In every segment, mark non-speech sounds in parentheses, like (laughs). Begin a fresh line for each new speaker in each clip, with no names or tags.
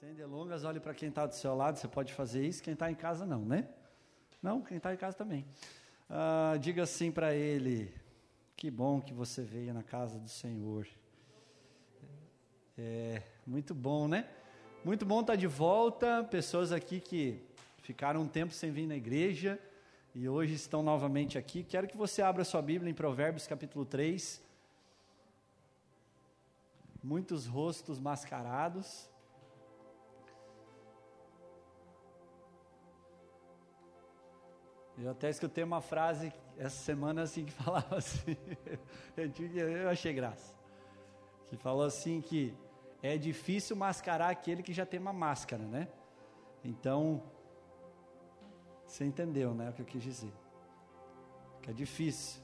Sem delongas, olhe para quem está do seu lado, você pode fazer isso, quem está em casa não, né? Não, quem está em casa também. Ah, diga assim para ele: que bom que você veio na casa do Senhor. É muito bom, né? Muito bom estar tá de volta. Pessoas aqui que ficaram um tempo sem vir na igreja e hoje estão novamente aqui. Quero que você abra sua Bíblia em Provérbios capítulo 3. Muitos rostos mascarados. Eu até escutei uma frase essa semana assim que (laughs) falava assim, eu achei graça, que falou assim que é difícil mascarar aquele que já tem uma máscara, né? Então, você entendeu, né, o que eu quis dizer? Que é difícil.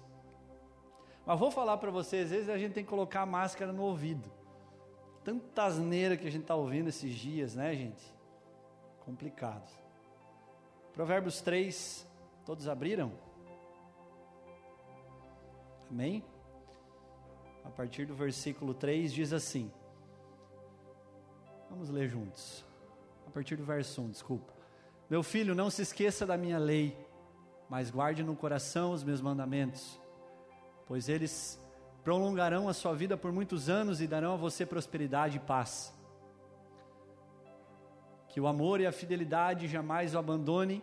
Mas vou falar para vocês, às vezes a gente tem que colocar a máscara no ouvido. Tanta asneira que a gente está ouvindo esses dias, né, gente? Complicado. Provérbios 3, Todos abriram? Amém? A partir do versículo 3 diz assim. Vamos ler juntos. A partir do verso 1, desculpa. Meu filho, não se esqueça da minha lei, mas guarde no coração os meus mandamentos, pois eles prolongarão a sua vida por muitos anos e darão a você prosperidade e paz. Que o amor e a fidelidade jamais o abandone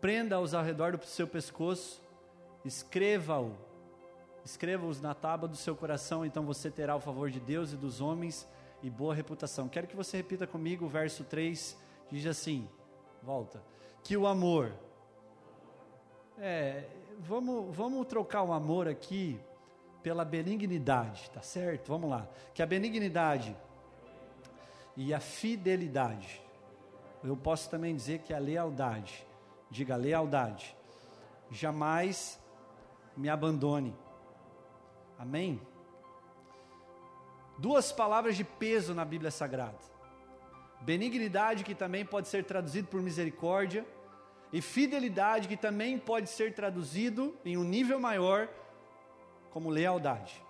prenda-os ao redor do seu pescoço, escreva-o, escreva-os na tábua do seu coração, então você terá o favor de Deus e dos homens e boa reputação. Quero que você repita comigo o verso 3, diz assim: volta. Que o amor. É, vamos, vamos trocar o amor aqui pela benignidade, tá certo? Vamos lá. Que a benignidade e a fidelidade, eu posso também dizer que a lealdade, diga lealdade, jamais me abandone. Amém? Duas palavras de peso na Bíblia Sagrada: benignidade, que também pode ser traduzido por misericórdia, e fidelidade, que também pode ser traduzido em um nível maior como lealdade.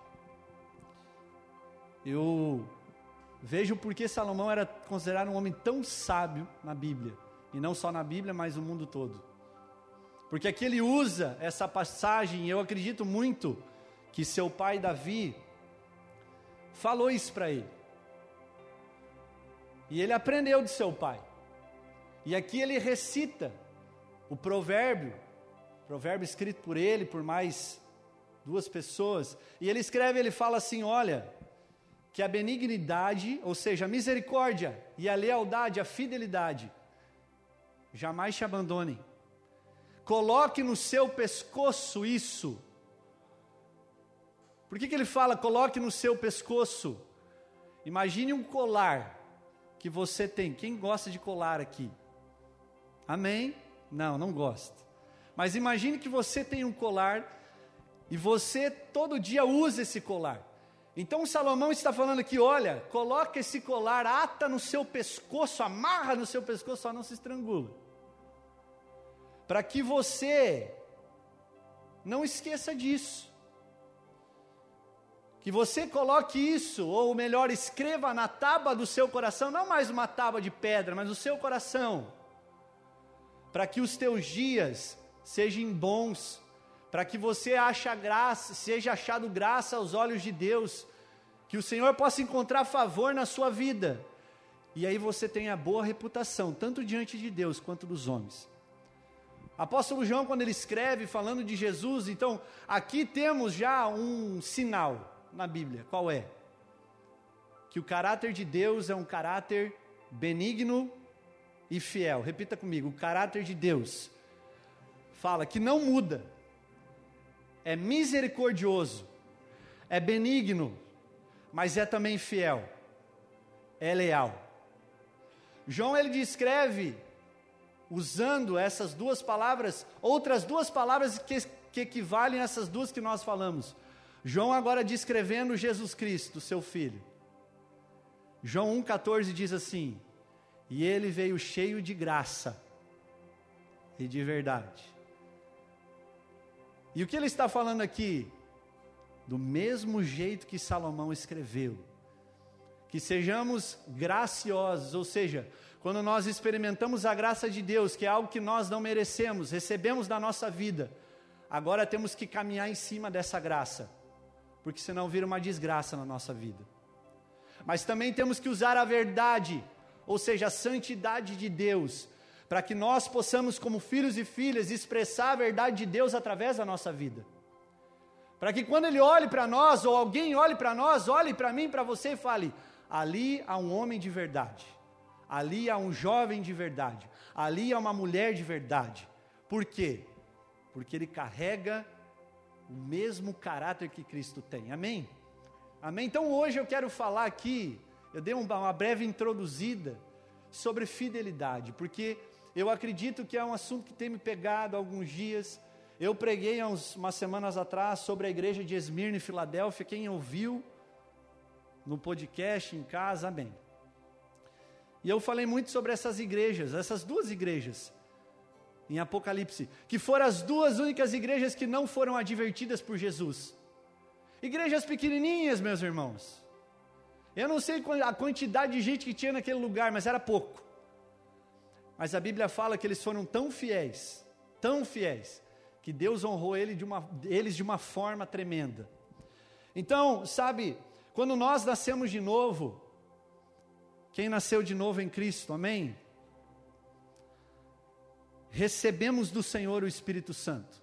Eu vejo porque Salomão era considerado um homem tão sábio na Bíblia e não só na Bíblia, mas no mundo todo. Porque aqui ele usa essa passagem, eu acredito muito que seu pai Davi falou isso para ele. E ele aprendeu de seu pai. E aqui ele recita o provérbio, provérbio escrito por ele, por mais duas pessoas. E ele escreve, ele fala assim: olha, que a benignidade, ou seja, a misericórdia e a lealdade, a fidelidade, jamais te abandone. Coloque no seu pescoço isso. Por que, que ele fala coloque no seu pescoço? Imagine um colar que você tem. Quem gosta de colar aqui? Amém? Não, não gosta. Mas imagine que você tem um colar e você todo dia usa esse colar. Então Salomão está falando aqui: olha, coloca esse colar, ata no seu pescoço, amarra no seu pescoço, só não se estrangula. Para que você não esqueça disso. Que você coloque isso, ou melhor, escreva na tábua do seu coração, não mais uma tábua de pedra, mas o seu coração, para que os teus dias sejam bons, para que você ache graça, seja achado graça aos olhos de Deus, que o Senhor possa encontrar favor na sua vida, e aí você tenha boa reputação, tanto diante de Deus quanto dos homens. Apóstolo João, quando ele escreve falando de Jesus, então aqui temos já um sinal na Bíblia, qual é? Que o caráter de Deus é um caráter benigno e fiel. Repita comigo: o caráter de Deus fala que não muda, é misericordioso, é benigno, mas é também fiel, é leal. João ele descreve, usando essas duas palavras, outras duas palavras que, que equivalem a essas duas que nós falamos. João agora descrevendo Jesus Cristo, seu filho. João 1,14 diz assim: E ele veio cheio de graça e de verdade. E o que ele está falando aqui? Do mesmo jeito que Salomão escreveu, que sejamos graciosos, ou seja, quando nós experimentamos a graça de Deus, que é algo que nós não merecemos, recebemos da nossa vida, agora temos que caminhar em cima dessa graça, porque senão vira uma desgraça na nossa vida. Mas também temos que usar a verdade, ou seja, a santidade de Deus, para que nós possamos, como filhos e filhas, expressar a verdade de Deus através da nossa vida. Para que quando Ele olhe para nós, ou alguém olhe para nós, olhe para mim, para você e fale: ali há um homem de verdade, ali há um jovem de verdade, ali há uma mulher de verdade. Por quê? Porque ele carrega o mesmo caráter que Cristo tem. Amém? Amém? Então hoje eu quero falar aqui, eu dei uma breve introduzida sobre fidelidade, porque eu acredito que é um assunto que tem me pegado há alguns dias. Eu preguei há uns, umas semanas atrás sobre a igreja de Esmirna e Filadélfia, quem ouviu no podcast, em casa, amém. E eu falei muito sobre essas igrejas, essas duas igrejas, em Apocalipse, que foram as duas únicas igrejas que não foram advertidas por Jesus. Igrejas pequenininhas, meus irmãos. Eu não sei a quantidade de gente que tinha naquele lugar, mas era pouco. Mas a Bíblia fala que eles foram tão fiéis, tão fiéis, que Deus honrou ele de uma, eles de uma forma tremenda. Então, sabe, quando nós nascemos de novo, quem nasceu de novo em Cristo, amém? Recebemos do Senhor o Espírito Santo.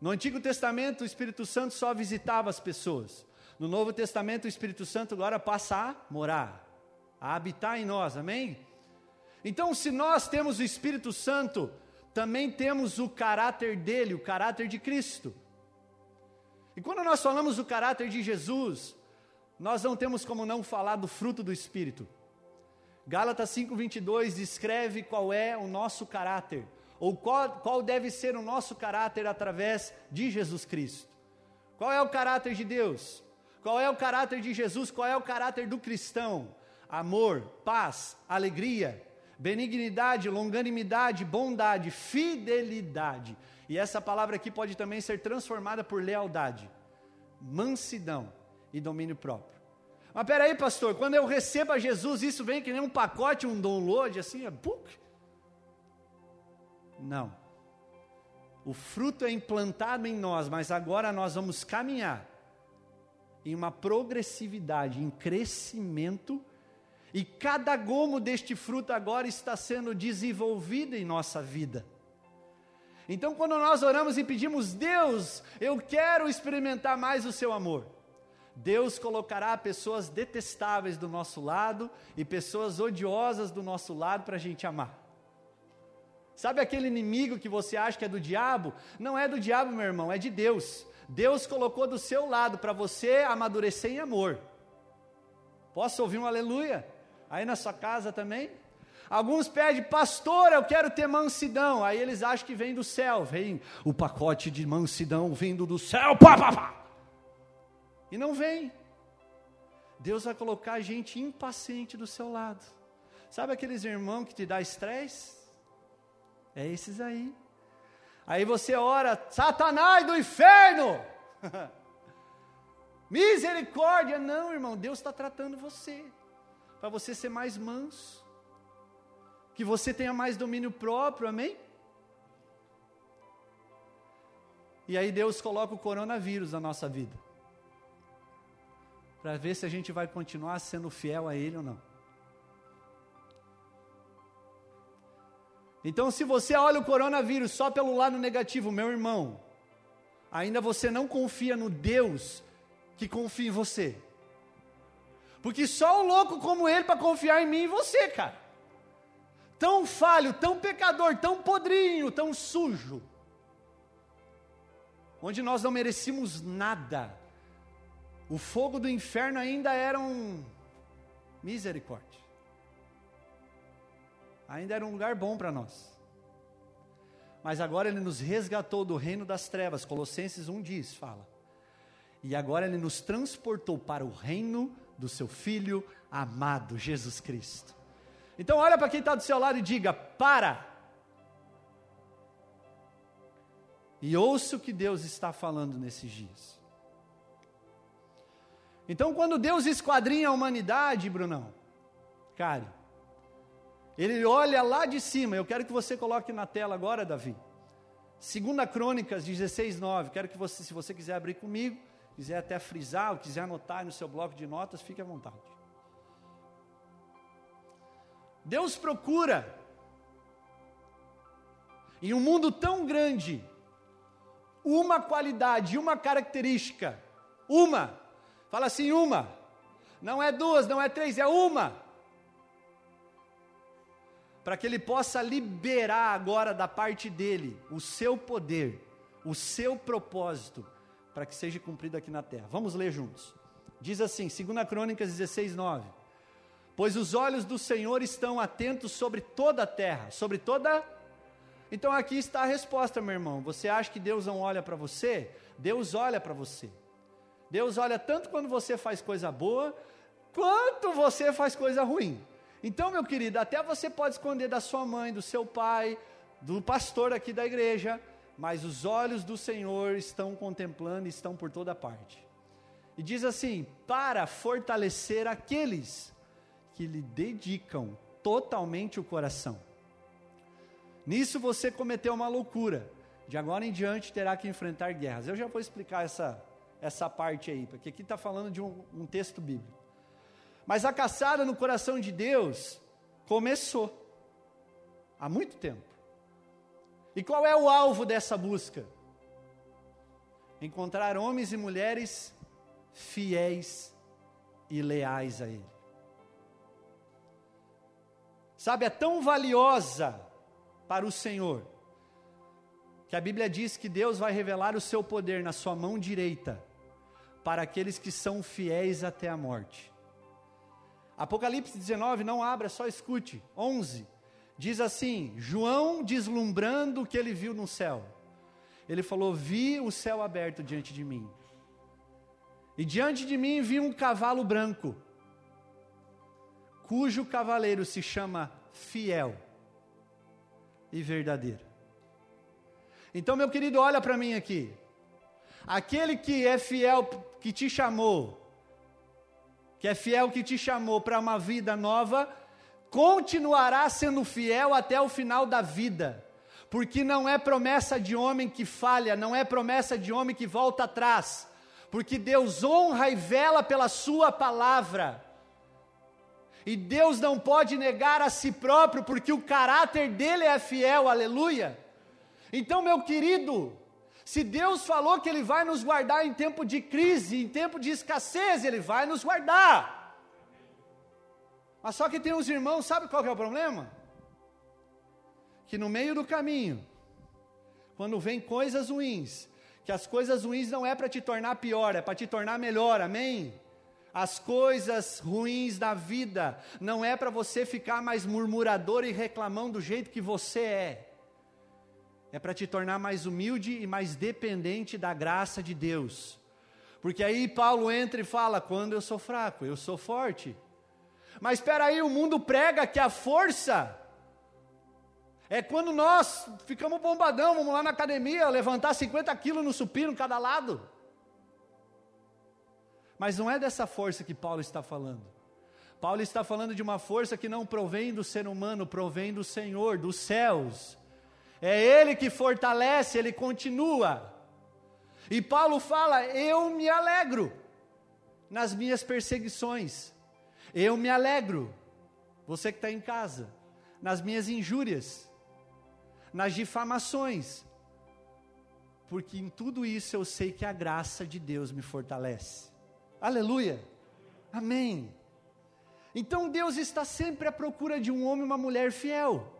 No Antigo Testamento, o Espírito Santo só visitava as pessoas. No Novo Testamento, o Espírito Santo agora passa a morar, a habitar em nós, amém? Então, se nós temos o Espírito Santo, também temos o caráter dele, o caráter de Cristo. E quando nós falamos do caráter de Jesus, nós não temos como não falar do fruto do Espírito. Gálatas 5,22 descreve qual é o nosso caráter ou qual, qual deve ser o nosso caráter através de Jesus Cristo. Qual é o caráter de Deus? Qual é o caráter de Jesus? Qual é o caráter do cristão? Amor, paz, alegria, benignidade, longanimidade, bondade, fidelidade. E essa palavra aqui pode também ser transformada por lealdade, mansidão e domínio próprio. Mas peraí, pastor, quando eu recebo a Jesus, isso vem que nem um pacote, um download, assim, é puk, não. O fruto é implantado em nós, mas agora nós vamos caminhar em uma progressividade, em crescimento, e cada gomo deste fruto agora está sendo desenvolvido em nossa vida. Então, quando nós oramos e pedimos, Deus, eu quero experimentar mais o seu amor. Deus colocará pessoas detestáveis do nosso lado e pessoas odiosas do nosso lado para a gente amar. Sabe aquele inimigo que você acha que é do diabo? Não é do diabo, meu irmão, é de Deus. Deus colocou do seu lado para você amadurecer em amor. Posso ouvir um aleluia? Aí na sua casa também? Alguns pedem, pastor, eu quero ter mansidão. Aí eles acham que vem do céu, vem o pacote de mansidão vindo do céu, pá, pá, pá. E não vem. Deus vai colocar gente impaciente do seu lado. Sabe aqueles irmãos que te dá estresse? É esses aí. Aí você ora, Satanás do inferno! (laughs) Misericórdia! Não, irmão, Deus está tratando você. Para você ser mais manso. Que você tenha mais domínio próprio, amém? E aí Deus coloca o coronavírus na nossa vida. Para ver se a gente vai continuar sendo fiel a Ele ou não. Então, se você olha o coronavírus só pelo lado negativo, meu irmão, ainda você não confia no Deus que confia em você. Porque só o louco como ele para confiar em mim e você, cara. Tão falho, tão pecador, tão podrinho, tão sujo. Onde nós não merecíamos nada. O fogo do inferno ainda era um misericórdia ainda era um lugar bom para nós. Mas agora ele nos resgatou do reino das trevas, Colossenses 1 diz, fala. E agora ele nos transportou para o reino do seu filho amado, Jesus Cristo. Então olha para quem está do seu lado e diga: para. E ouça o que Deus está falando nesses dias. Então, quando Deus esquadrinha a humanidade, Brunão, cara, ele olha lá de cima. Eu quero que você coloque na tela agora, Davi. Segunda Crônicas 16, 9. Quero que você, se você quiser abrir comigo, quiser até frisar, ou quiser anotar no seu bloco de notas, fique à vontade. Deus procura, em um mundo tão grande, uma qualidade, uma característica, uma, fala assim, uma, não é duas, não é três, é uma, para que Ele possa liberar agora da parte dele o seu poder, o seu propósito, para que seja cumprido aqui na terra. Vamos ler juntos. Diz assim, 2 Crônicas 16, 9. Pois os olhos do Senhor estão atentos sobre toda a terra, sobre toda. Então aqui está a resposta, meu irmão. Você acha que Deus não olha para você? Deus olha para você. Deus olha tanto quando você faz coisa boa, quanto você faz coisa ruim. Então, meu querido, até você pode esconder da sua mãe, do seu pai, do pastor aqui da igreja, mas os olhos do Senhor estão contemplando e estão por toda parte. E diz assim: para fortalecer aqueles que lhe dedicam totalmente o coração. Nisso você cometeu uma loucura. De agora em diante terá que enfrentar guerras. Eu já vou explicar essa, essa parte aí, porque aqui está falando de um, um texto bíblico. Mas a caçada no coração de Deus começou há muito tempo. E qual é o alvo dessa busca? Encontrar homens e mulheres fiéis e leais a Ele. Sabe, é tão valiosa para o Senhor, que a Bíblia diz que Deus vai revelar o seu poder na sua mão direita, para aqueles que são fiéis até a morte. Apocalipse 19, não abra, só escute. 11, diz assim: João deslumbrando o que ele viu no céu. Ele falou: Vi o céu aberto diante de mim. E diante de mim vi um cavalo branco, cujo cavaleiro se chama Fiel e Verdadeiro. Então, meu querido, olha para mim aqui. Aquele que é fiel, que te chamou, que é fiel que te chamou para uma vida nova, continuará sendo fiel até o final da vida. Porque não é promessa de homem que falha, não é promessa de homem que volta atrás. Porque Deus honra e vela pela Sua palavra. E Deus não pode negar a si próprio, porque o caráter dele é fiel, aleluia. Então, meu querido, se Deus falou que Ele vai nos guardar em tempo de crise, em tempo de escassez, Ele vai nos guardar. Mas só que tem uns irmãos, sabe qual é o problema? Que no meio do caminho, quando vem coisas ruins, que as coisas ruins não é para te tornar pior, é para te tornar melhor, amém? As coisas ruins da vida não é para você ficar mais murmurador e reclamão do jeito que você é é para te tornar mais humilde e mais dependente da graça de Deus. Porque aí Paulo entra e fala: quando eu sou fraco, eu sou forte. Mas espera aí, o mundo prega que a força é quando nós ficamos bombadão, vamos lá na academia, levantar 50 quilos no supino cada lado. Mas não é dessa força que Paulo está falando. Paulo está falando de uma força que não provém do ser humano, provém do Senhor, dos céus. É Ele que fortalece, Ele continua. E Paulo fala: Eu me alegro nas minhas perseguições, eu me alegro, você que está em casa, nas minhas injúrias, nas difamações, porque em tudo isso eu sei que a graça de Deus me fortalece. Aleluia, amém. Então Deus está sempre à procura de um homem e uma mulher fiel,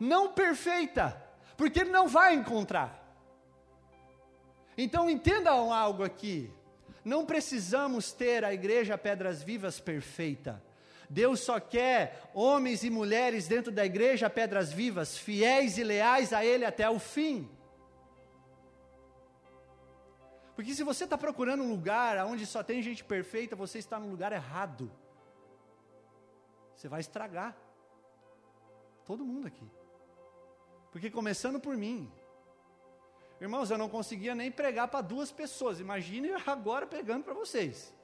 não perfeita, porque ele não vai encontrar. Então entendam algo aqui. Não precisamos ter a igreja Pedras Vivas perfeita. Deus só quer homens e mulheres dentro da igreja Pedras Vivas, fiéis e leais a Ele até o fim. Porque se você está procurando um lugar onde só tem gente perfeita, você está no lugar errado. Você vai estragar. Todo mundo aqui. Porque começando por mim, irmãos, eu não conseguia nem pregar para duas pessoas. Imagine agora pregando para vocês.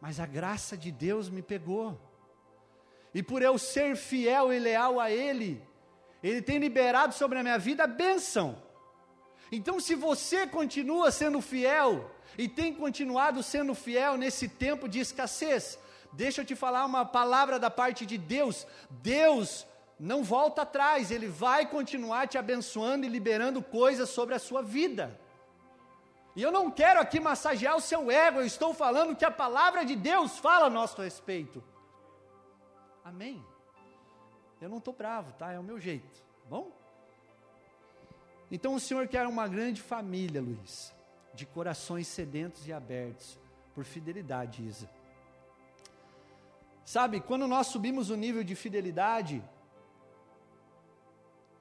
mas a graça de Deus me pegou. E por eu ser fiel e leal a Ele, Ele tem liberado sobre a minha vida a bênção. Então, se você continua sendo fiel e tem continuado sendo fiel nesse tempo de escassez, deixa eu te falar uma palavra da parte de Deus. Deus não volta atrás, Ele vai continuar te abençoando e liberando coisas sobre a sua vida. E eu não quero aqui massagear o seu ego, eu estou falando que a palavra de Deus fala a nosso respeito. Amém? Eu não estou bravo, tá? É o meu jeito, tá bom? Então o Senhor quer uma grande família, Luiz, de corações sedentos e abertos, por fidelidade, Isa. Sabe, quando nós subimos o nível de fidelidade,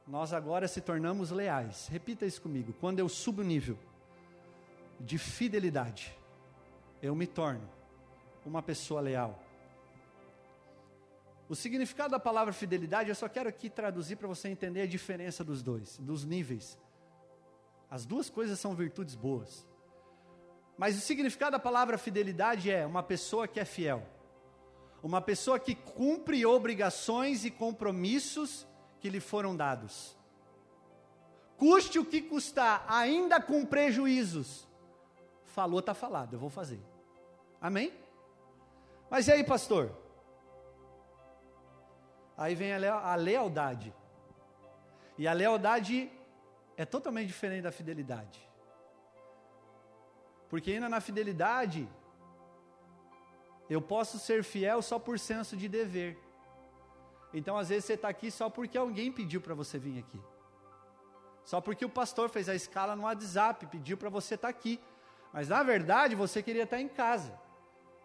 nós agora se tornamos leais. Repita isso comigo. Quando eu subo o nível de fidelidade, eu me torno uma pessoa leal. O significado da palavra fidelidade, eu só quero aqui traduzir para você entender a diferença dos dois, dos níveis. As duas coisas são virtudes boas. Mas o significado da palavra fidelidade é uma pessoa que é fiel. Uma pessoa que cumpre obrigações e compromissos que lhe foram dados. Custe o que custar, ainda com prejuízos. Falou, está falado, eu vou fazer. Amém? Mas e aí, pastor? Aí vem a lealdade. E a lealdade é totalmente diferente da fidelidade. Porque ainda na fidelidade, eu posso ser fiel só por senso de dever. Então, às vezes, você está aqui só porque alguém pediu para você vir aqui. Só porque o pastor fez a escala no WhatsApp, pediu para você estar tá aqui. Mas, na verdade, você queria estar tá em casa,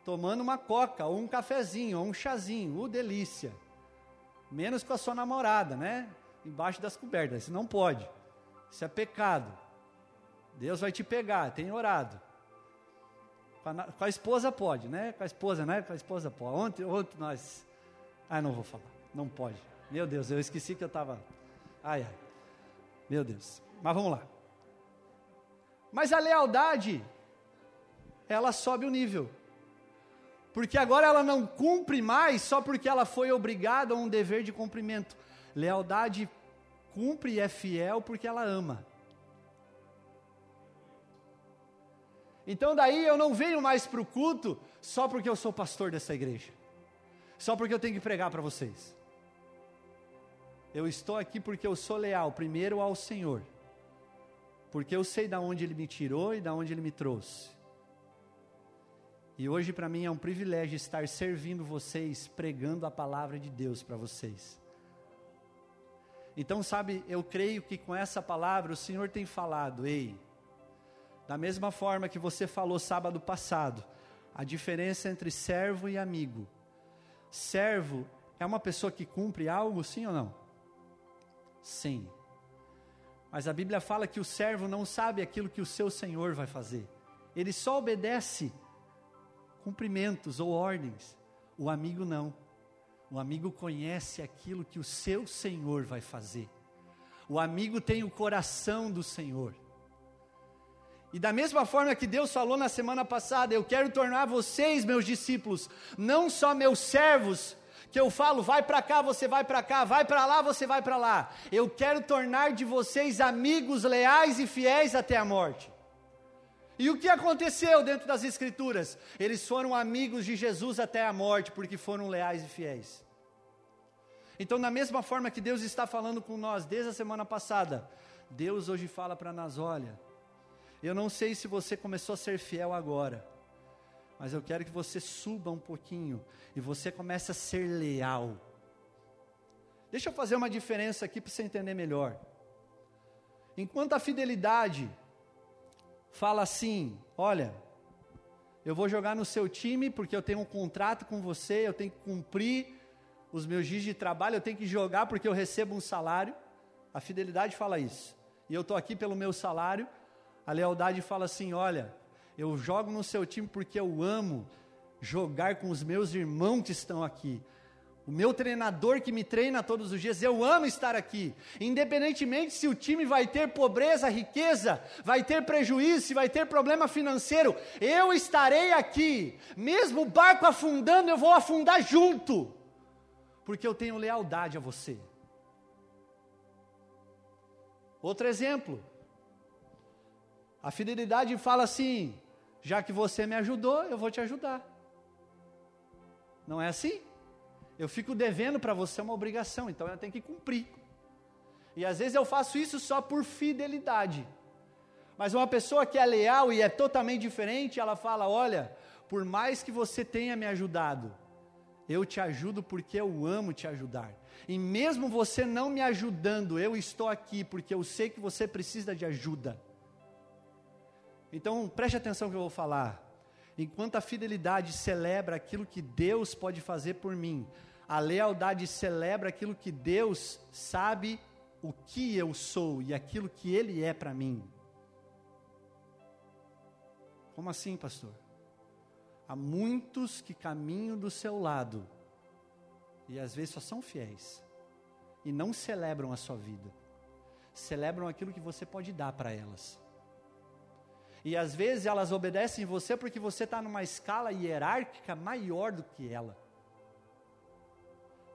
tomando uma coca, ou um cafezinho, ou um chazinho, o delícia. Menos com a sua namorada, né? Embaixo das cobertas. Isso não pode. Isso é pecado. Deus vai te pegar. Tem orado. Com a, com a, esposa pode, né? Com a esposa, né? Com a esposa pode. Ontem, ontem nós. Ah, não vou falar. Não pode. Meu Deus, eu esqueci que eu estava. Ai, ai. Meu Deus. Mas vamos lá. Mas a lealdade, ela sobe o nível. Porque agora ela não cumpre mais só porque ela foi obrigada a um dever de cumprimento. Lealdade cumpre e é fiel porque ela ama. Então daí eu não venho mais para o culto só porque eu sou pastor dessa igreja. Só porque eu tenho que pregar para vocês. Eu estou aqui porque eu sou leal primeiro ao Senhor. Porque eu sei da onde ele me tirou e da onde ele me trouxe. E hoje para mim é um privilégio estar servindo vocês, pregando a palavra de Deus para vocês. Então, sabe, eu creio que com essa palavra o Senhor tem falado, ei, da mesma forma que você falou sábado passado, a diferença entre servo e amigo. Servo é uma pessoa que cumpre algo, sim ou não? Sim. Mas a Bíblia fala que o servo não sabe aquilo que o seu senhor vai fazer. Ele só obedece cumprimentos ou ordens. O amigo não. O amigo conhece aquilo que o seu Senhor vai fazer. O amigo tem o coração do Senhor. E da mesma forma que Deus falou na semana passada, eu quero tornar vocês, meus discípulos, não só meus servos, que eu falo, vai para cá, você vai para cá, vai para lá, você vai para lá. Eu quero tornar de vocês amigos leais e fiéis até a morte. E o que aconteceu dentro das Escrituras? Eles foram amigos de Jesus até a morte, porque foram leais e fiéis. Então, da mesma forma que Deus está falando com nós desde a semana passada, Deus hoje fala para nós: olha, eu não sei se você começou a ser fiel agora, mas eu quero que você suba um pouquinho e você comece a ser leal. Deixa eu fazer uma diferença aqui para você entender melhor. Enquanto a fidelidade fala assim: olha, eu vou jogar no seu time porque eu tenho um contrato com você, eu tenho que cumprir os meus dias de trabalho, eu tenho que jogar porque eu recebo um salário. A fidelidade fala isso. E eu estou aqui pelo meu salário. A lealdade fala assim: olha, eu jogo no seu time porque eu amo jogar com os meus irmãos que estão aqui. O meu treinador que me treina todos os dias, eu amo estar aqui. Independentemente se o time vai ter pobreza, riqueza, vai ter prejuízo, se vai ter problema financeiro, eu estarei aqui. Mesmo o barco afundando, eu vou afundar junto. Porque eu tenho lealdade a você. Outro exemplo. A fidelidade fala assim: já que você me ajudou, eu vou te ajudar. Não é assim? Eu fico devendo para você uma obrigação, então eu tenho que cumprir. E às vezes eu faço isso só por fidelidade. Mas uma pessoa que é leal e é totalmente diferente, ela fala: Olha, por mais que você tenha me ajudado, eu te ajudo porque eu amo te ajudar. E mesmo você não me ajudando, eu estou aqui porque eu sei que você precisa de ajuda. Então preste atenção que eu vou falar. Enquanto a fidelidade celebra aquilo que Deus pode fazer por mim, a lealdade celebra aquilo que Deus sabe o que eu sou e aquilo que Ele é para mim. Como assim, pastor? Há muitos que caminham do seu lado e às vezes só são fiéis e não celebram a sua vida, celebram aquilo que você pode dar para elas. E às vezes elas obedecem você porque você está numa escala hierárquica maior do que ela.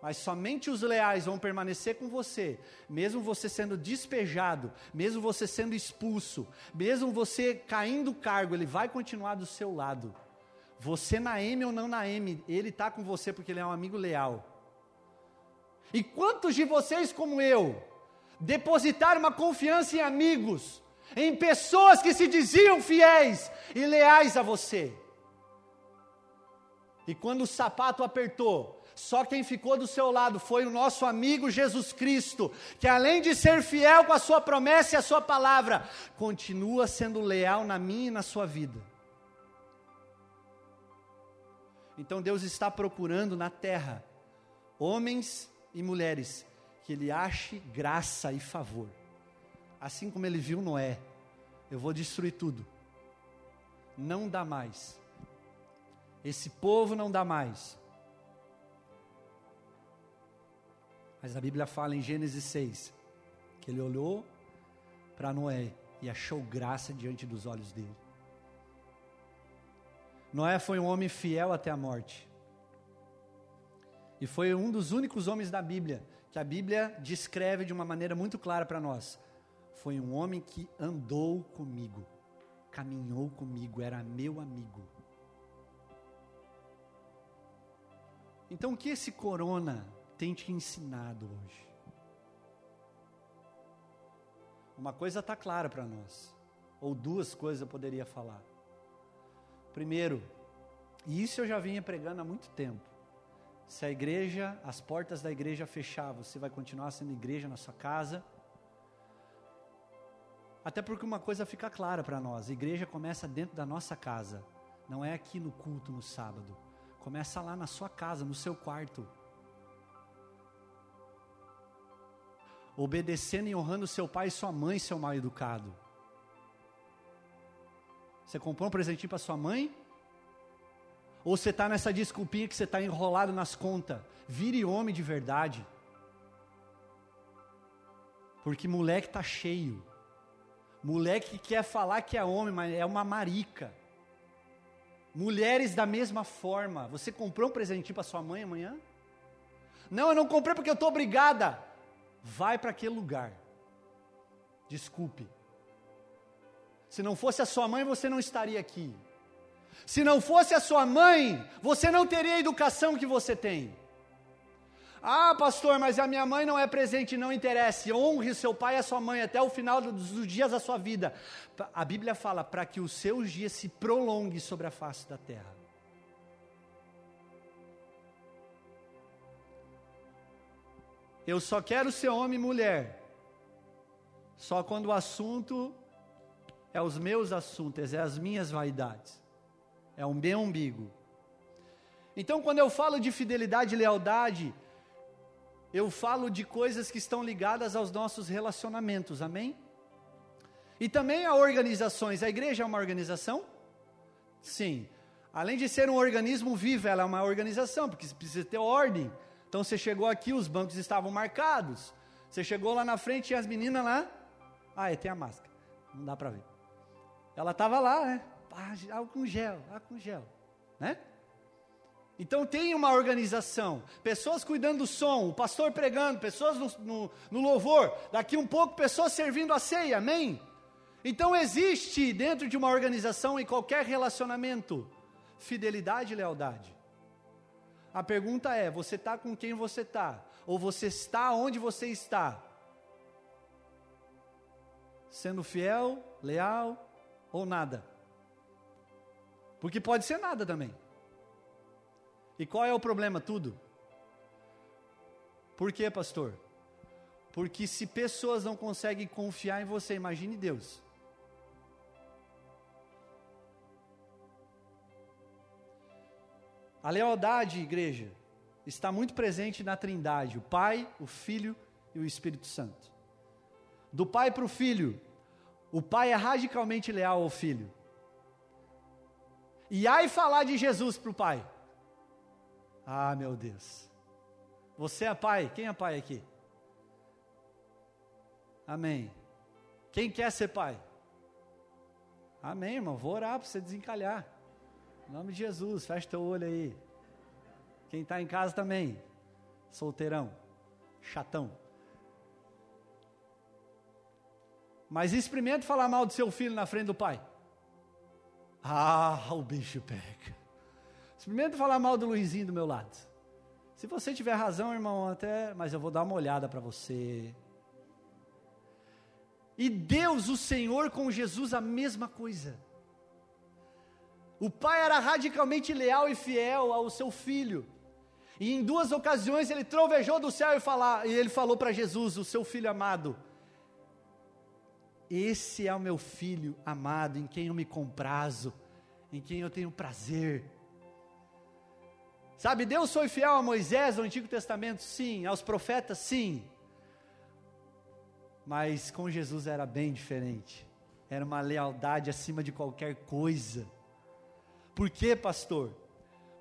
Mas somente os leais vão permanecer com você, mesmo você sendo despejado, mesmo você sendo expulso, mesmo você caindo do cargo, ele vai continuar do seu lado. Você na M ou não na M, ele está com você porque ele é um amigo leal. E quantos de vocês, como eu, depositaram uma confiança em amigos, em pessoas que se diziam fiéis e leais a você. E quando o sapato apertou, só quem ficou do seu lado foi o nosso amigo Jesus Cristo, que além de ser fiel com a sua promessa e a sua palavra, continua sendo leal na minha e na sua vida. Então Deus está procurando na terra homens e mulheres que Ele ache graça e favor assim como ele viu Noé, eu vou destruir tudo. Não dá mais. Esse povo não dá mais. Mas a Bíblia fala em Gênesis 6 que ele olhou para Noé e achou graça diante dos olhos dele. Noé foi um homem fiel até a morte. E foi um dos únicos homens da Bíblia que a Bíblia descreve de uma maneira muito clara para nós foi um homem que andou comigo, caminhou comigo, era meu amigo. Então, o que esse corona tem te ensinado hoje? Uma coisa está clara para nós, ou duas coisas eu poderia falar. Primeiro, e isso eu já vinha pregando há muito tempo. Se a igreja, as portas da igreja fechar, você vai continuar sendo igreja na sua casa até porque uma coisa fica clara para nós: a igreja começa dentro da nossa casa, não é aqui no culto no sábado. Começa lá na sua casa, no seu quarto. Obedecendo e honrando seu pai e sua mãe, seu mal educado. Você comprou um presentinho para sua mãe? Ou você está nessa desculpinha que você está enrolado nas contas? Vire homem de verdade. Porque moleque está cheio. Moleque que quer falar que é homem, mas é uma marica. Mulheres da mesma forma. Você comprou um presentinho para sua mãe amanhã? Não, eu não comprei porque eu estou obrigada. Vai para aquele lugar. Desculpe. Se não fosse a sua mãe, você não estaria aqui. Se não fosse a sua mãe, você não teria a educação que você tem. Ah, pastor, mas a minha mãe não é presente, não interessa. Honre seu pai e a sua mãe até o final dos, dias da sua vida. A Bíblia fala para que os seus dias se prolonguem sobre a face da terra. Eu só quero ser homem e mulher. Só quando o assunto é os meus assuntos, é as minhas vaidades. É o meu umbigo. Então, quando eu falo de fidelidade e lealdade, eu falo de coisas que estão ligadas aos nossos relacionamentos, amém? E também a organizações. A igreja é uma organização? Sim. Além de ser um organismo vivo, ela é uma organização, porque precisa ter ordem. Então você chegou aqui, os bancos estavam marcados. Você chegou lá na frente e as meninas lá. Ah, é, tem a máscara. Não dá para ver. Ela estava lá, né? Ah, álcool gel, álcool gel. Né? Então tem uma organização, pessoas cuidando do som, o pastor pregando, pessoas no, no, no, louvor, daqui um pouco pessoas servindo a ceia, amém? Então existe dentro de uma organização em qualquer relacionamento fidelidade e lealdade. A pergunta é: você está com quem você está? Ou você está onde você está? Sendo fiel, leal ou nada? Porque pode ser nada também. E qual é o problema? Tudo. Por quê, pastor? Porque se pessoas não conseguem confiar em você, imagine Deus. A lealdade, igreja, está muito presente na Trindade: o Pai, o Filho e o Espírito Santo. Do Pai para o Filho, o Pai é radicalmente leal ao Filho. E aí falar de Jesus para o Pai. Ah, meu Deus. Você é pai? Quem é pai aqui? Amém. Quem quer ser pai? Amém, irmão. Vou orar para você desencalhar. Em nome de Jesus, fecha teu olho aí. Quem está em casa também. Solteirão. Chatão. Mas experimente falar mal do seu filho na frente do pai. Ah, o bicho pega. Experimenta falar mal do Luizinho do meu lado. Se você tiver razão, irmão, até, mas eu vou dar uma olhada para você. E Deus, o Senhor, com Jesus, a mesma coisa. O pai era radicalmente leal e fiel ao seu filho. E em duas ocasiões ele trovejou do céu e, falar, e ele falou para Jesus, o seu filho amado: Esse é o meu filho amado, em quem eu me comprazo, em quem eu tenho prazer. Sabe, Deus foi fiel a Moisés no Antigo Testamento, sim, aos profetas, sim. Mas com Jesus era bem diferente. Era uma lealdade acima de qualquer coisa. Por quê, pastor?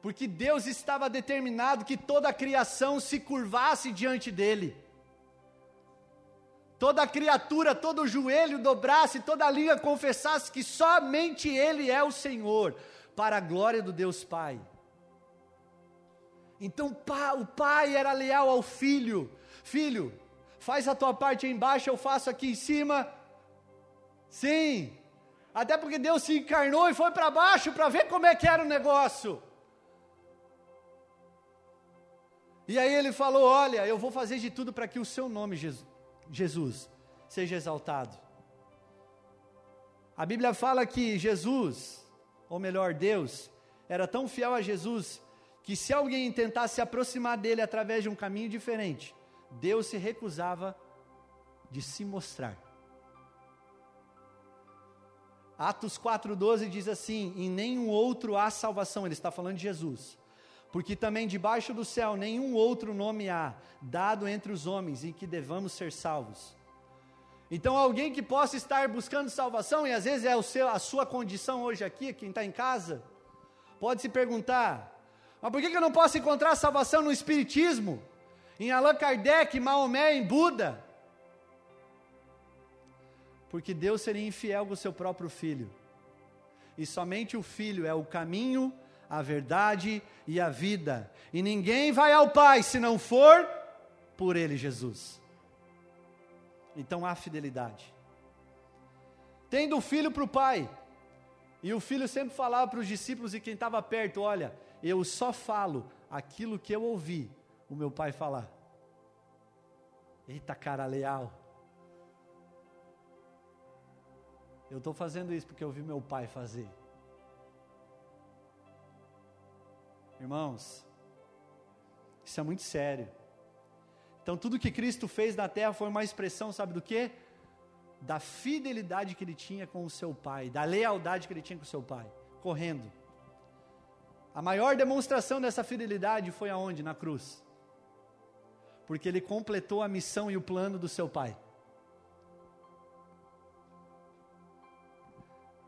Porque Deus estava determinado que toda a criação se curvasse diante dele. Toda criatura, todo joelho dobrasse, toda língua confessasse que somente Ele é o Senhor, para a glória do Deus Pai. Então o pai era leal ao filho: Filho, faz a tua parte aí embaixo, eu faço aqui em cima. Sim, até porque Deus se encarnou e foi para baixo para ver como é que era o negócio. E aí ele falou: Olha, eu vou fazer de tudo para que o seu nome, Jesus, seja exaltado. A Bíblia fala que Jesus, ou melhor, Deus, era tão fiel a Jesus que se alguém tentasse se aproximar dele através de um caminho diferente, Deus se recusava de se mostrar. Atos 4,12 diz assim: Em nenhum outro há salvação, ele está falando de Jesus, porque também debaixo do céu nenhum outro nome há, dado entre os homens, em que devamos ser salvos. Então, alguém que possa estar buscando salvação, e às vezes é o seu, a sua condição hoje aqui, quem está em casa, pode se perguntar: mas por que, eu não posso encontrar salvação no Espiritismo, em Allan Kardec, Maomé, em Buda? Porque Deus seria infiel com o seu próprio filho. E somente o filho é o caminho, a verdade e a vida. E ninguém vai ao Pai se não for por Ele, Jesus. Então há fidelidade. Tendo o filho para o Pai, e o filho sempre falava para os discípulos e quem estava perto: olha, eu só falo aquilo que eu ouvi o meu pai falar. Eita, cara leal. Eu estou fazendo isso porque eu vi meu pai fazer. Irmãos, isso é muito sério. Então, tudo que Cristo fez na terra foi uma expressão, sabe do que? Da fidelidade que ele tinha com o seu pai, da lealdade que ele tinha com o seu pai, correndo. A maior demonstração dessa fidelidade foi aonde? Na cruz. Porque ele completou a missão e o plano do seu pai.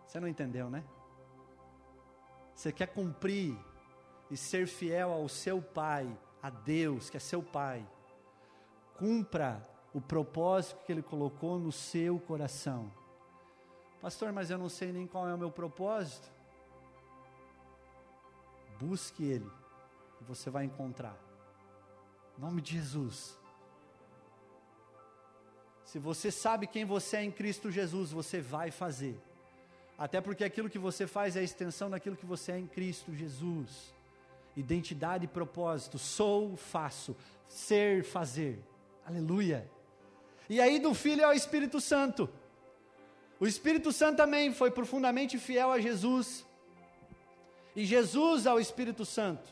Você não entendeu, né? Você quer cumprir e ser fiel ao seu pai, a Deus, que é seu Pai. Cumpra o propósito que Ele colocou no seu coração. Pastor, mas eu não sei nem qual é o meu propósito. Busque Ele, e você vai encontrar. Em nome de Jesus. Se você sabe quem você é em Cristo Jesus, você vai fazer. Até porque aquilo que você faz é a extensão daquilo que você é em Cristo Jesus. Identidade e propósito. Sou, faço. Ser, fazer. Aleluia. E aí do Filho é o Espírito Santo. O Espírito Santo também foi profundamente fiel a Jesus. E Jesus ao Espírito Santo.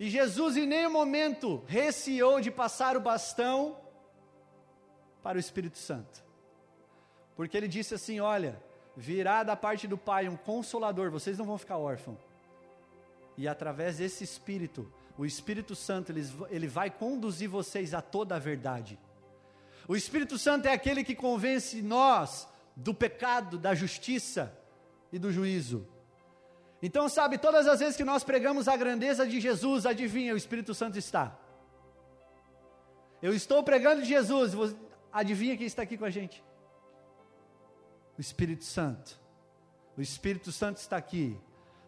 E Jesus em nenhum momento receou de passar o bastão para o Espírito Santo. Porque ele disse assim: Olha, virá da parte do Pai um consolador, vocês não vão ficar órfãos. E através desse Espírito, o Espírito Santo, ele, vai conduzir vocês a toda a verdade. O Espírito Santo é aquele que convence nós do pecado, da justiça e do juízo. Então, sabe, todas as vezes que nós pregamos a grandeza de Jesus, adivinha, o Espírito Santo está. Eu estou pregando de Jesus, adivinha quem está aqui com a gente? O Espírito Santo. O Espírito Santo está aqui,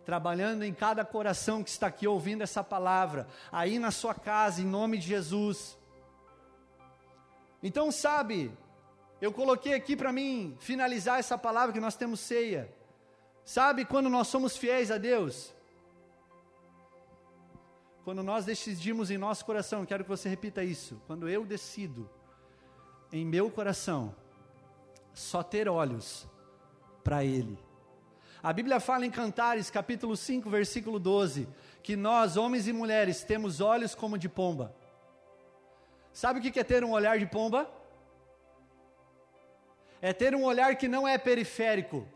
trabalhando em cada coração que está aqui ouvindo essa palavra, aí na sua casa, em nome de Jesus. Então, sabe, eu coloquei aqui para mim finalizar essa palavra que nós temos ceia. Sabe quando nós somos fiéis a Deus? Quando nós decidimos em nosso coração, quero que você repita isso. Quando eu decido em meu coração só ter olhos para Ele. A Bíblia fala em Cantares, capítulo 5, versículo 12, que nós, homens e mulheres, temos olhos como de pomba. Sabe o que é ter um olhar de pomba? é ter um olhar que não é periférico.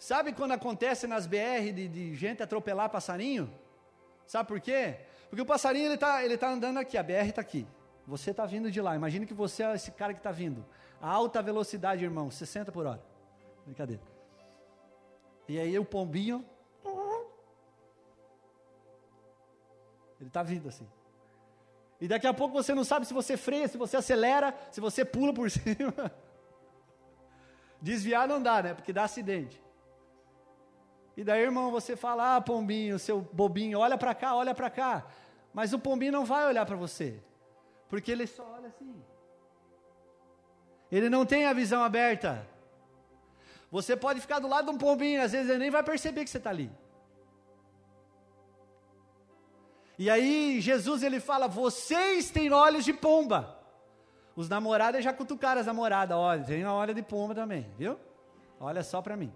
Sabe quando acontece nas BR de, de gente atropelar passarinho? Sabe por quê? Porque o passarinho ele está ele tá andando aqui, a BR está aqui. Você está vindo de lá. Imagine que você é esse cara que está vindo. A alta velocidade, irmão, 60 por hora. Brincadeira. E aí o pombinho. Ele está vindo assim. E daqui a pouco você não sabe se você freia, se você acelera, se você pula por (laughs) cima. Desviar não dá, né? Porque dá acidente. E daí, irmão, você fala: "Ah, pombinho, seu bobinho, olha para cá, olha para cá". Mas o pombinho não vai olhar para você. Porque ele só olha assim. Ele não tem a visão aberta. Você pode ficar do lado de um pombinho, às vezes ele nem vai perceber que você está ali. E aí Jesus ele fala: "Vocês têm olhos de pomba". Os namorados já cutucaram as namoradas, olha, tem a olha de pomba também, viu? Olha só para mim.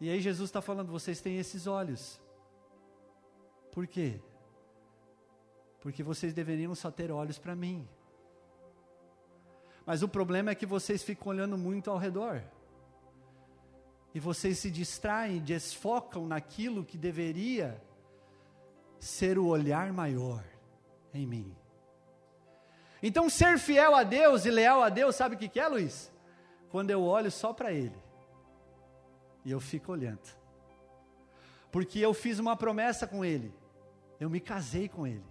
E aí Jesus está falando: vocês têm esses olhos. Por quê? Porque vocês deveriam só ter olhos para mim. Mas o problema é que vocês ficam olhando muito ao redor. E vocês se distraem, desfocam naquilo que deveria ser o olhar maior em mim. Então, ser fiel a Deus e leal a Deus, sabe o que, é, Luiz? Quando eu olho só para Ele e eu fico olhando, porque eu fiz uma promessa com Ele, eu me casei com Ele,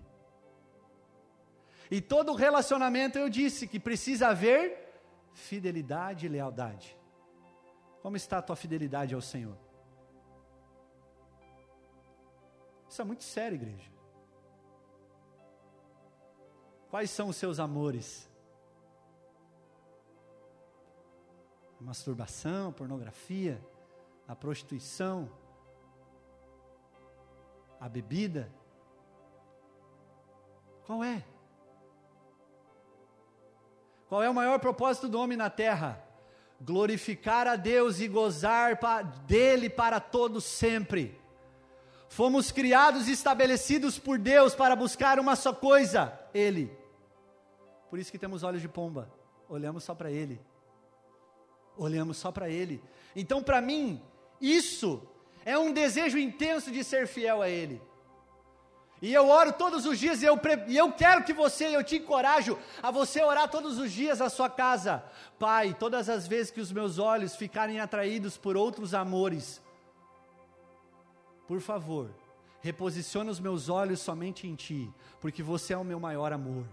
e todo relacionamento eu disse que precisa haver fidelidade e lealdade. Como está a tua fidelidade ao Senhor? Isso é muito sério, igreja. Quais são os seus amores? Masturbação, pornografia, a prostituição, a bebida? Qual é? Qual é o maior propósito do homem na terra? glorificar a Deus e gozar dele para todos sempre. Fomos criados e estabelecidos por Deus para buscar uma só coisa, Ele. Por isso que temos olhos de pomba, olhamos só para Ele. Olhamos só para Ele. Então, para mim, isso é um desejo intenso de ser fiel a Ele. E eu oro todos os dias e eu, e eu quero que você, eu te encorajo a você orar todos os dias na sua casa. Pai, todas as vezes que os meus olhos ficarem atraídos por outros amores, por favor, reposiciona os meus olhos somente em Ti, porque você é o meu maior amor.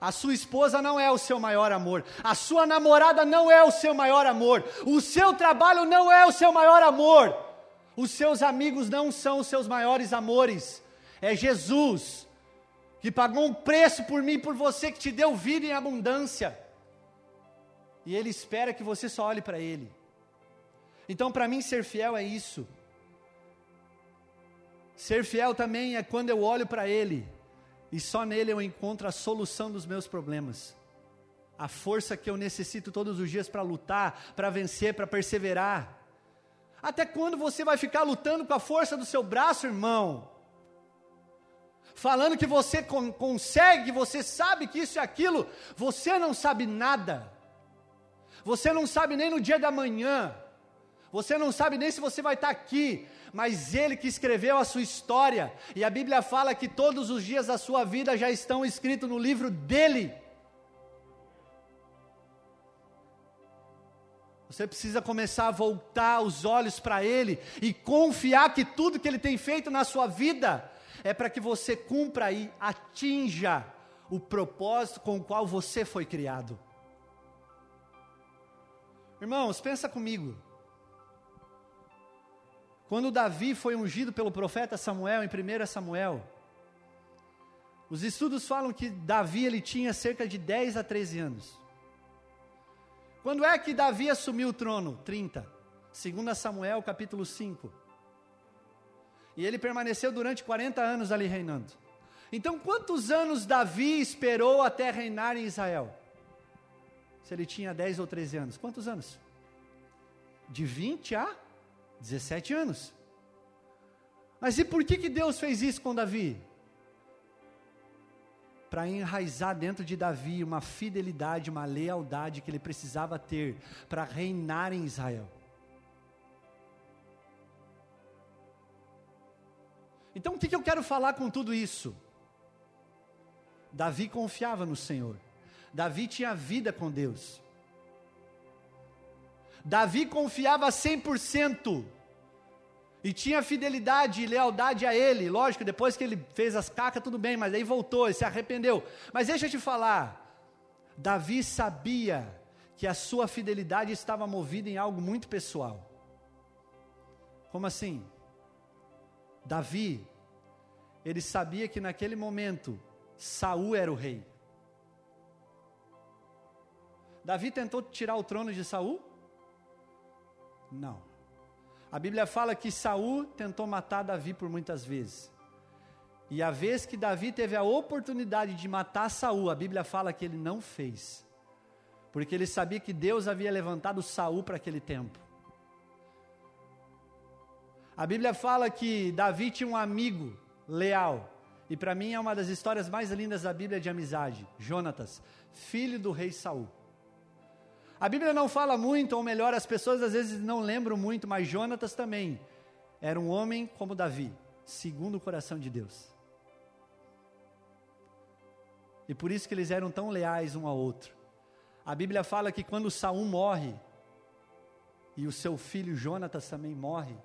A sua esposa não é o seu maior amor, a sua namorada não é o seu maior amor, o seu trabalho não é o seu maior amor, os seus amigos não são os seus maiores amores, é Jesus, que pagou um preço por mim por você, que te deu vida em abundância, e Ele espera que você só olhe para Ele. Então, para mim, ser fiel é isso. Ser fiel também é quando eu olho para Ele e só nele eu encontro a solução dos meus problemas. A força que eu necessito todos os dias para lutar, para vencer, para perseverar. Até quando você vai ficar lutando com a força do seu braço, irmão? Falando que você con consegue, você sabe que isso e aquilo, você não sabe nada. Você não sabe nem no dia da manhã. Você não sabe nem se você vai estar aqui mas Ele que escreveu a sua história, e a Bíblia fala que todos os dias da sua vida já estão escritos no livro dele. Você precisa começar a voltar os olhos para Ele e confiar que tudo que Ele tem feito na sua vida é para que você cumpra e atinja o propósito com o qual você foi criado. Irmãos, pensa comigo. Quando Davi foi ungido pelo profeta Samuel em 1 Samuel, os estudos falam que Davi ele tinha cerca de 10 a 13 anos. Quando é que Davi assumiu o trono? 30. 2 Samuel capítulo 5. E ele permaneceu durante 40 anos ali reinando. Então, quantos anos Davi esperou até reinar em Israel? Se ele tinha 10 ou 13 anos. Quantos anos? De 20 a 17 anos. Mas e por que, que Deus fez isso com Davi? Para enraizar dentro de Davi uma fidelidade, uma lealdade que ele precisava ter para reinar em Israel. Então o que, que eu quero falar com tudo isso? Davi confiava no Senhor, Davi tinha vida com Deus. Davi confiava 100% e tinha fidelidade e lealdade a ele. Lógico, depois que ele fez as cacas, tudo bem, mas aí voltou, ele se arrependeu. Mas deixa eu te falar, Davi sabia que a sua fidelidade estava movida em algo muito pessoal. Como assim? Davi, ele sabia que naquele momento Saul era o rei. Davi tentou tirar o trono de Saul? Não. A Bíblia fala que Saul tentou matar Davi por muitas vezes. E a vez que Davi teve a oportunidade de matar Saul, a Bíblia fala que ele não fez. Porque ele sabia que Deus havia levantado Saul para aquele tempo. A Bíblia fala que Davi tinha um amigo leal. E para mim é uma das histórias mais lindas da Bíblia de amizade, Jonatas, filho do rei Saul. A Bíblia não fala muito, ou melhor, as pessoas às vezes não lembram muito, mas Jonatas também era um homem como Davi, segundo o coração de Deus. E por isso que eles eram tão leais um ao outro. A Bíblia fala que quando Saul morre, e o seu filho Jonatas também morre,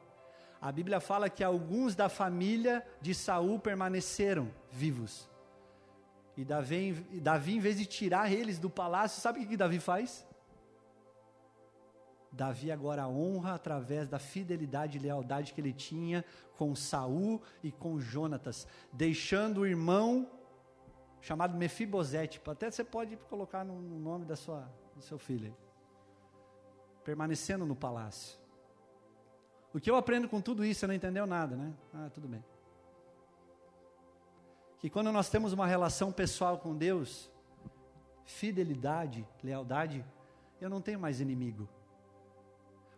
a Bíblia fala que alguns da família de Saul permaneceram vivos. E Davi, Davi, em vez de tirar eles do palácio, sabe o que, que Davi faz? Davi agora honra através da fidelidade e lealdade que ele tinha com Saul e com Jonatas, deixando o irmão chamado Mefibosete, até você pode colocar no nome da sua, do seu filho, permanecendo no palácio. O que eu aprendo com tudo isso, você não entendeu nada, né? Ah, tudo bem. Que quando nós temos uma relação pessoal com Deus, fidelidade, lealdade, eu não tenho mais inimigo.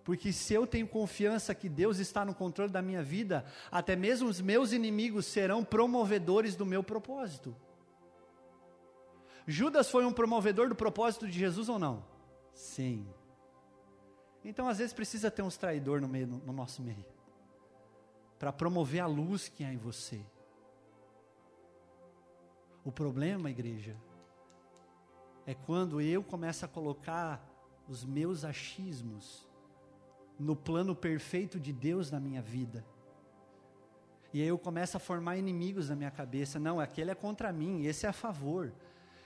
Porque se eu tenho confiança que Deus está no controle da minha vida, até mesmo os meus inimigos serão promovedores do meu propósito. Judas foi um promovedor do propósito de Jesus ou não? Sim. Então, às vezes, precisa ter uns traidor no, meio, no, no nosso meio para promover a luz que há em você. O problema, igreja, é quando eu começo a colocar os meus achismos no plano perfeito de Deus na minha vida. E aí eu começo a formar inimigos na minha cabeça. Não, aquele é contra mim, esse é a favor.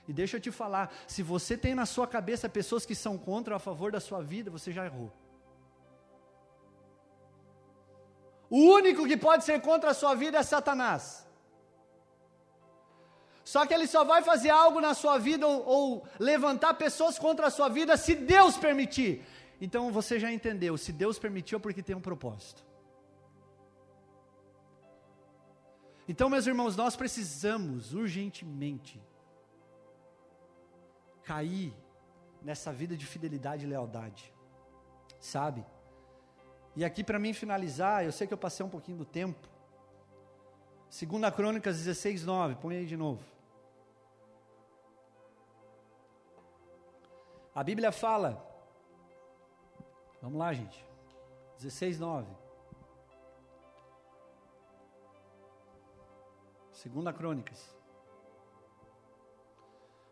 E deixa eu te falar, se você tem na sua cabeça pessoas que são contra ou a favor da sua vida, você já errou. O único que pode ser contra a sua vida é Satanás. Só que ele só vai fazer algo na sua vida ou, ou, levantar pessoas contra a sua vida se Deus permitir. Então você já entendeu, se Deus permitiu é porque tem um propósito. Então, meus irmãos, nós precisamos urgentemente cair nessa vida de fidelidade e lealdade, sabe? E aqui para mim finalizar, eu sei que eu passei um pouquinho do tempo. Segunda Crônicas 16, 9, põe aí de novo. A Bíblia fala, vamos lá gente, 16, 9. Segunda Crônicas.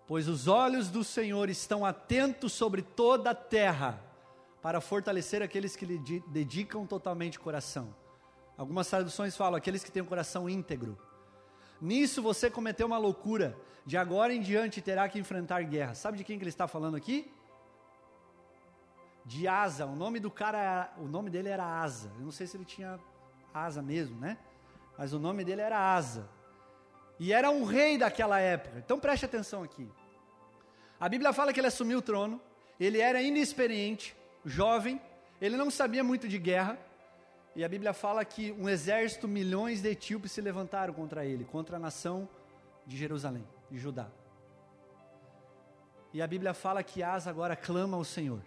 Pois os olhos do Senhor estão atentos sobre toda a terra, para fortalecer aqueles que lhe dedicam totalmente o coração. Algumas traduções falam aqueles que têm o coração íntegro. Nisso você cometeu uma loucura. De agora em diante terá que enfrentar guerra. Sabe de quem que ele está falando aqui? De Asa. O nome do cara, o nome dele era Asa. Eu não sei se ele tinha Asa mesmo, né? Mas o nome dele era Asa. E era um rei daquela época. Então preste atenção aqui. A Bíblia fala que ele assumiu o trono, ele era inexperiente, jovem, ele não sabia muito de guerra, e a Bíblia fala que um exército, milhões de etíopes se levantaram contra ele, contra a nação de Jerusalém, de Judá. E a Bíblia fala que Asa agora clama ao Senhor.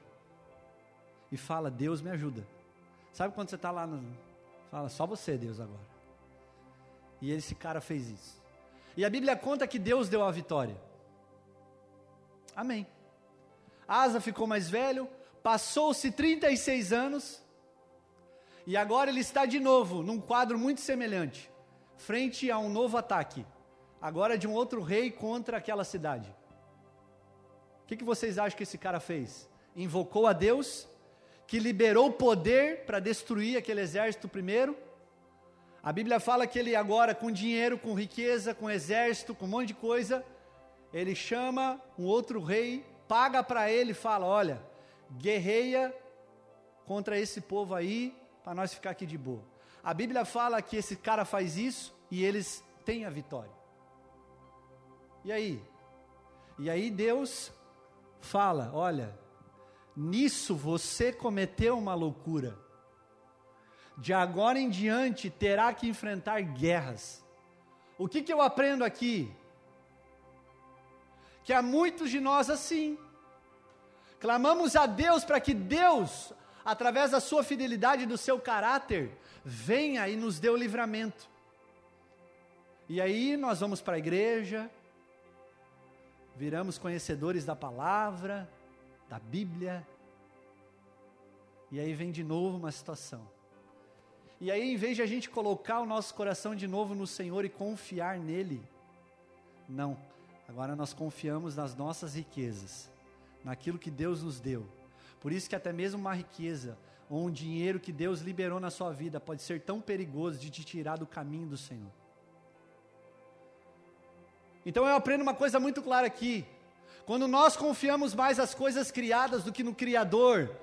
E fala, Deus me ajuda. Sabe quando você está lá, no, fala, só você, Deus, agora. E esse cara fez isso. E a Bíblia conta que Deus deu a vitória. Amém. Asa ficou mais velho, passou-se 36 anos, e agora ele está de novo num quadro muito semelhante, frente a um novo ataque, agora de um outro rei contra aquela cidade. O que, que vocês acham que esse cara fez? Invocou a Deus, que liberou poder para destruir aquele exército primeiro, a Bíblia fala que ele agora, com dinheiro, com riqueza, com exército, com um monte de coisa, ele chama um outro rei, paga para ele e fala: Olha, guerreia contra esse povo aí, para nós ficar aqui de boa. A Bíblia fala que esse cara faz isso e eles têm a vitória. E aí? E aí Deus fala: Olha, nisso você cometeu uma loucura de agora em diante terá que enfrentar guerras. O que, que eu aprendo aqui? Que há muitos de nós assim. Clamamos a Deus para que Deus, através da sua fidelidade e do seu caráter, venha e nos dê o livramento. E aí nós vamos para a igreja, viramos conhecedores da palavra, da Bíblia, e aí vem de novo uma situação. E aí, em vez de a gente colocar o nosso coração de novo no Senhor e confiar nele, não. Agora nós confiamos nas nossas riquezas, naquilo que Deus nos deu. Por isso que até mesmo uma riqueza ou um dinheiro que Deus liberou na sua vida pode ser tão perigoso de te tirar do caminho do Senhor. Então eu aprendo uma coisa muito clara aqui. Quando nós confiamos mais nas coisas criadas do que no Criador,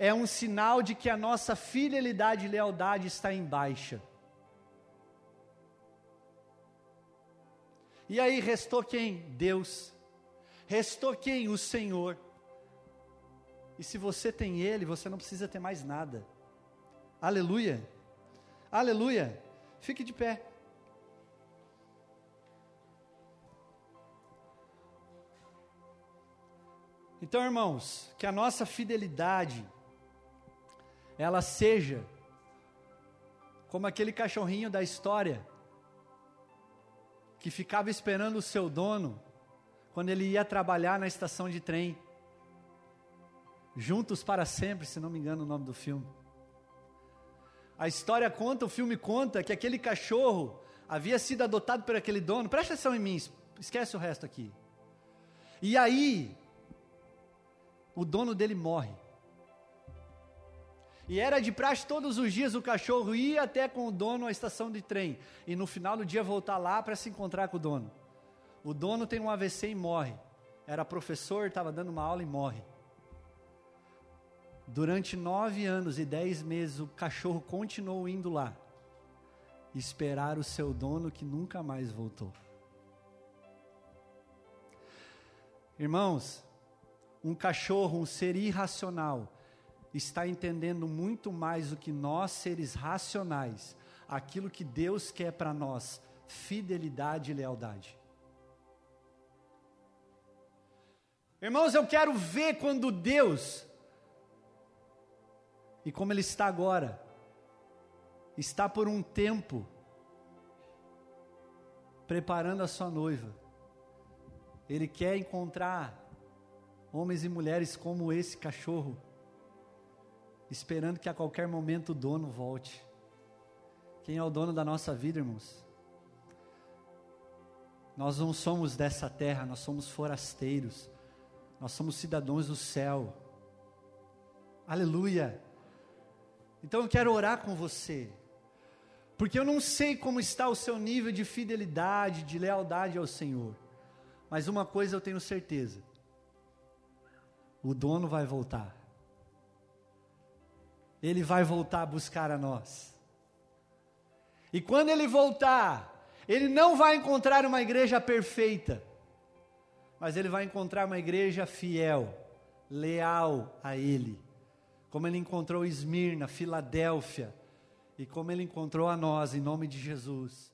é um sinal de que a nossa fidelidade e lealdade está em baixa. E aí restou quem? Deus. Restou quem? O Senhor. E se você tem Ele, você não precisa ter mais nada. Aleluia. Aleluia. Fique de pé. Então, irmãos, que a nossa fidelidade ela seja como aquele cachorrinho da história que ficava esperando o seu dono quando ele ia trabalhar na estação de trem. Juntos para sempre, se não me engano o nome do filme. A história conta, o filme conta que aquele cachorro havia sido adotado por aquele dono. Presta atenção em mim, esquece o resto aqui. E aí, o dono dele morre. E era de praxe todos os dias o cachorro ir até com o dono à estação de trem. E no final do dia voltar lá para se encontrar com o dono. O dono tem um AVC e morre. Era professor, estava dando uma aula e morre. Durante nove anos e dez meses, o cachorro continuou indo lá. Esperar o seu dono que nunca mais voltou. Irmãos, um cachorro, um ser irracional, está entendendo muito mais do que nós, seres racionais, aquilo que Deus quer para nós: fidelidade e lealdade. Irmãos, eu quero ver quando Deus, e como Ele está agora, está por um tempo preparando a sua noiva. Ele quer encontrar homens e mulheres como esse cachorro esperando que a qualquer momento o dono volte. Quem é o dono da nossa vida, irmãos? Nós não somos dessa terra, nós somos forasteiros, nós somos cidadãos do céu. Aleluia! Então eu quero orar com você, porque eu não sei como está o seu nível de fidelidade, de lealdade ao Senhor, mas uma coisa eu tenho certeza: o dono vai voltar. Ele vai voltar a buscar a nós. E quando ele voltar, ele não vai encontrar uma igreja perfeita, mas ele vai encontrar uma igreja fiel, leal a ele, como ele encontrou Esmirna, Filadélfia, e como ele encontrou a nós, em nome de Jesus.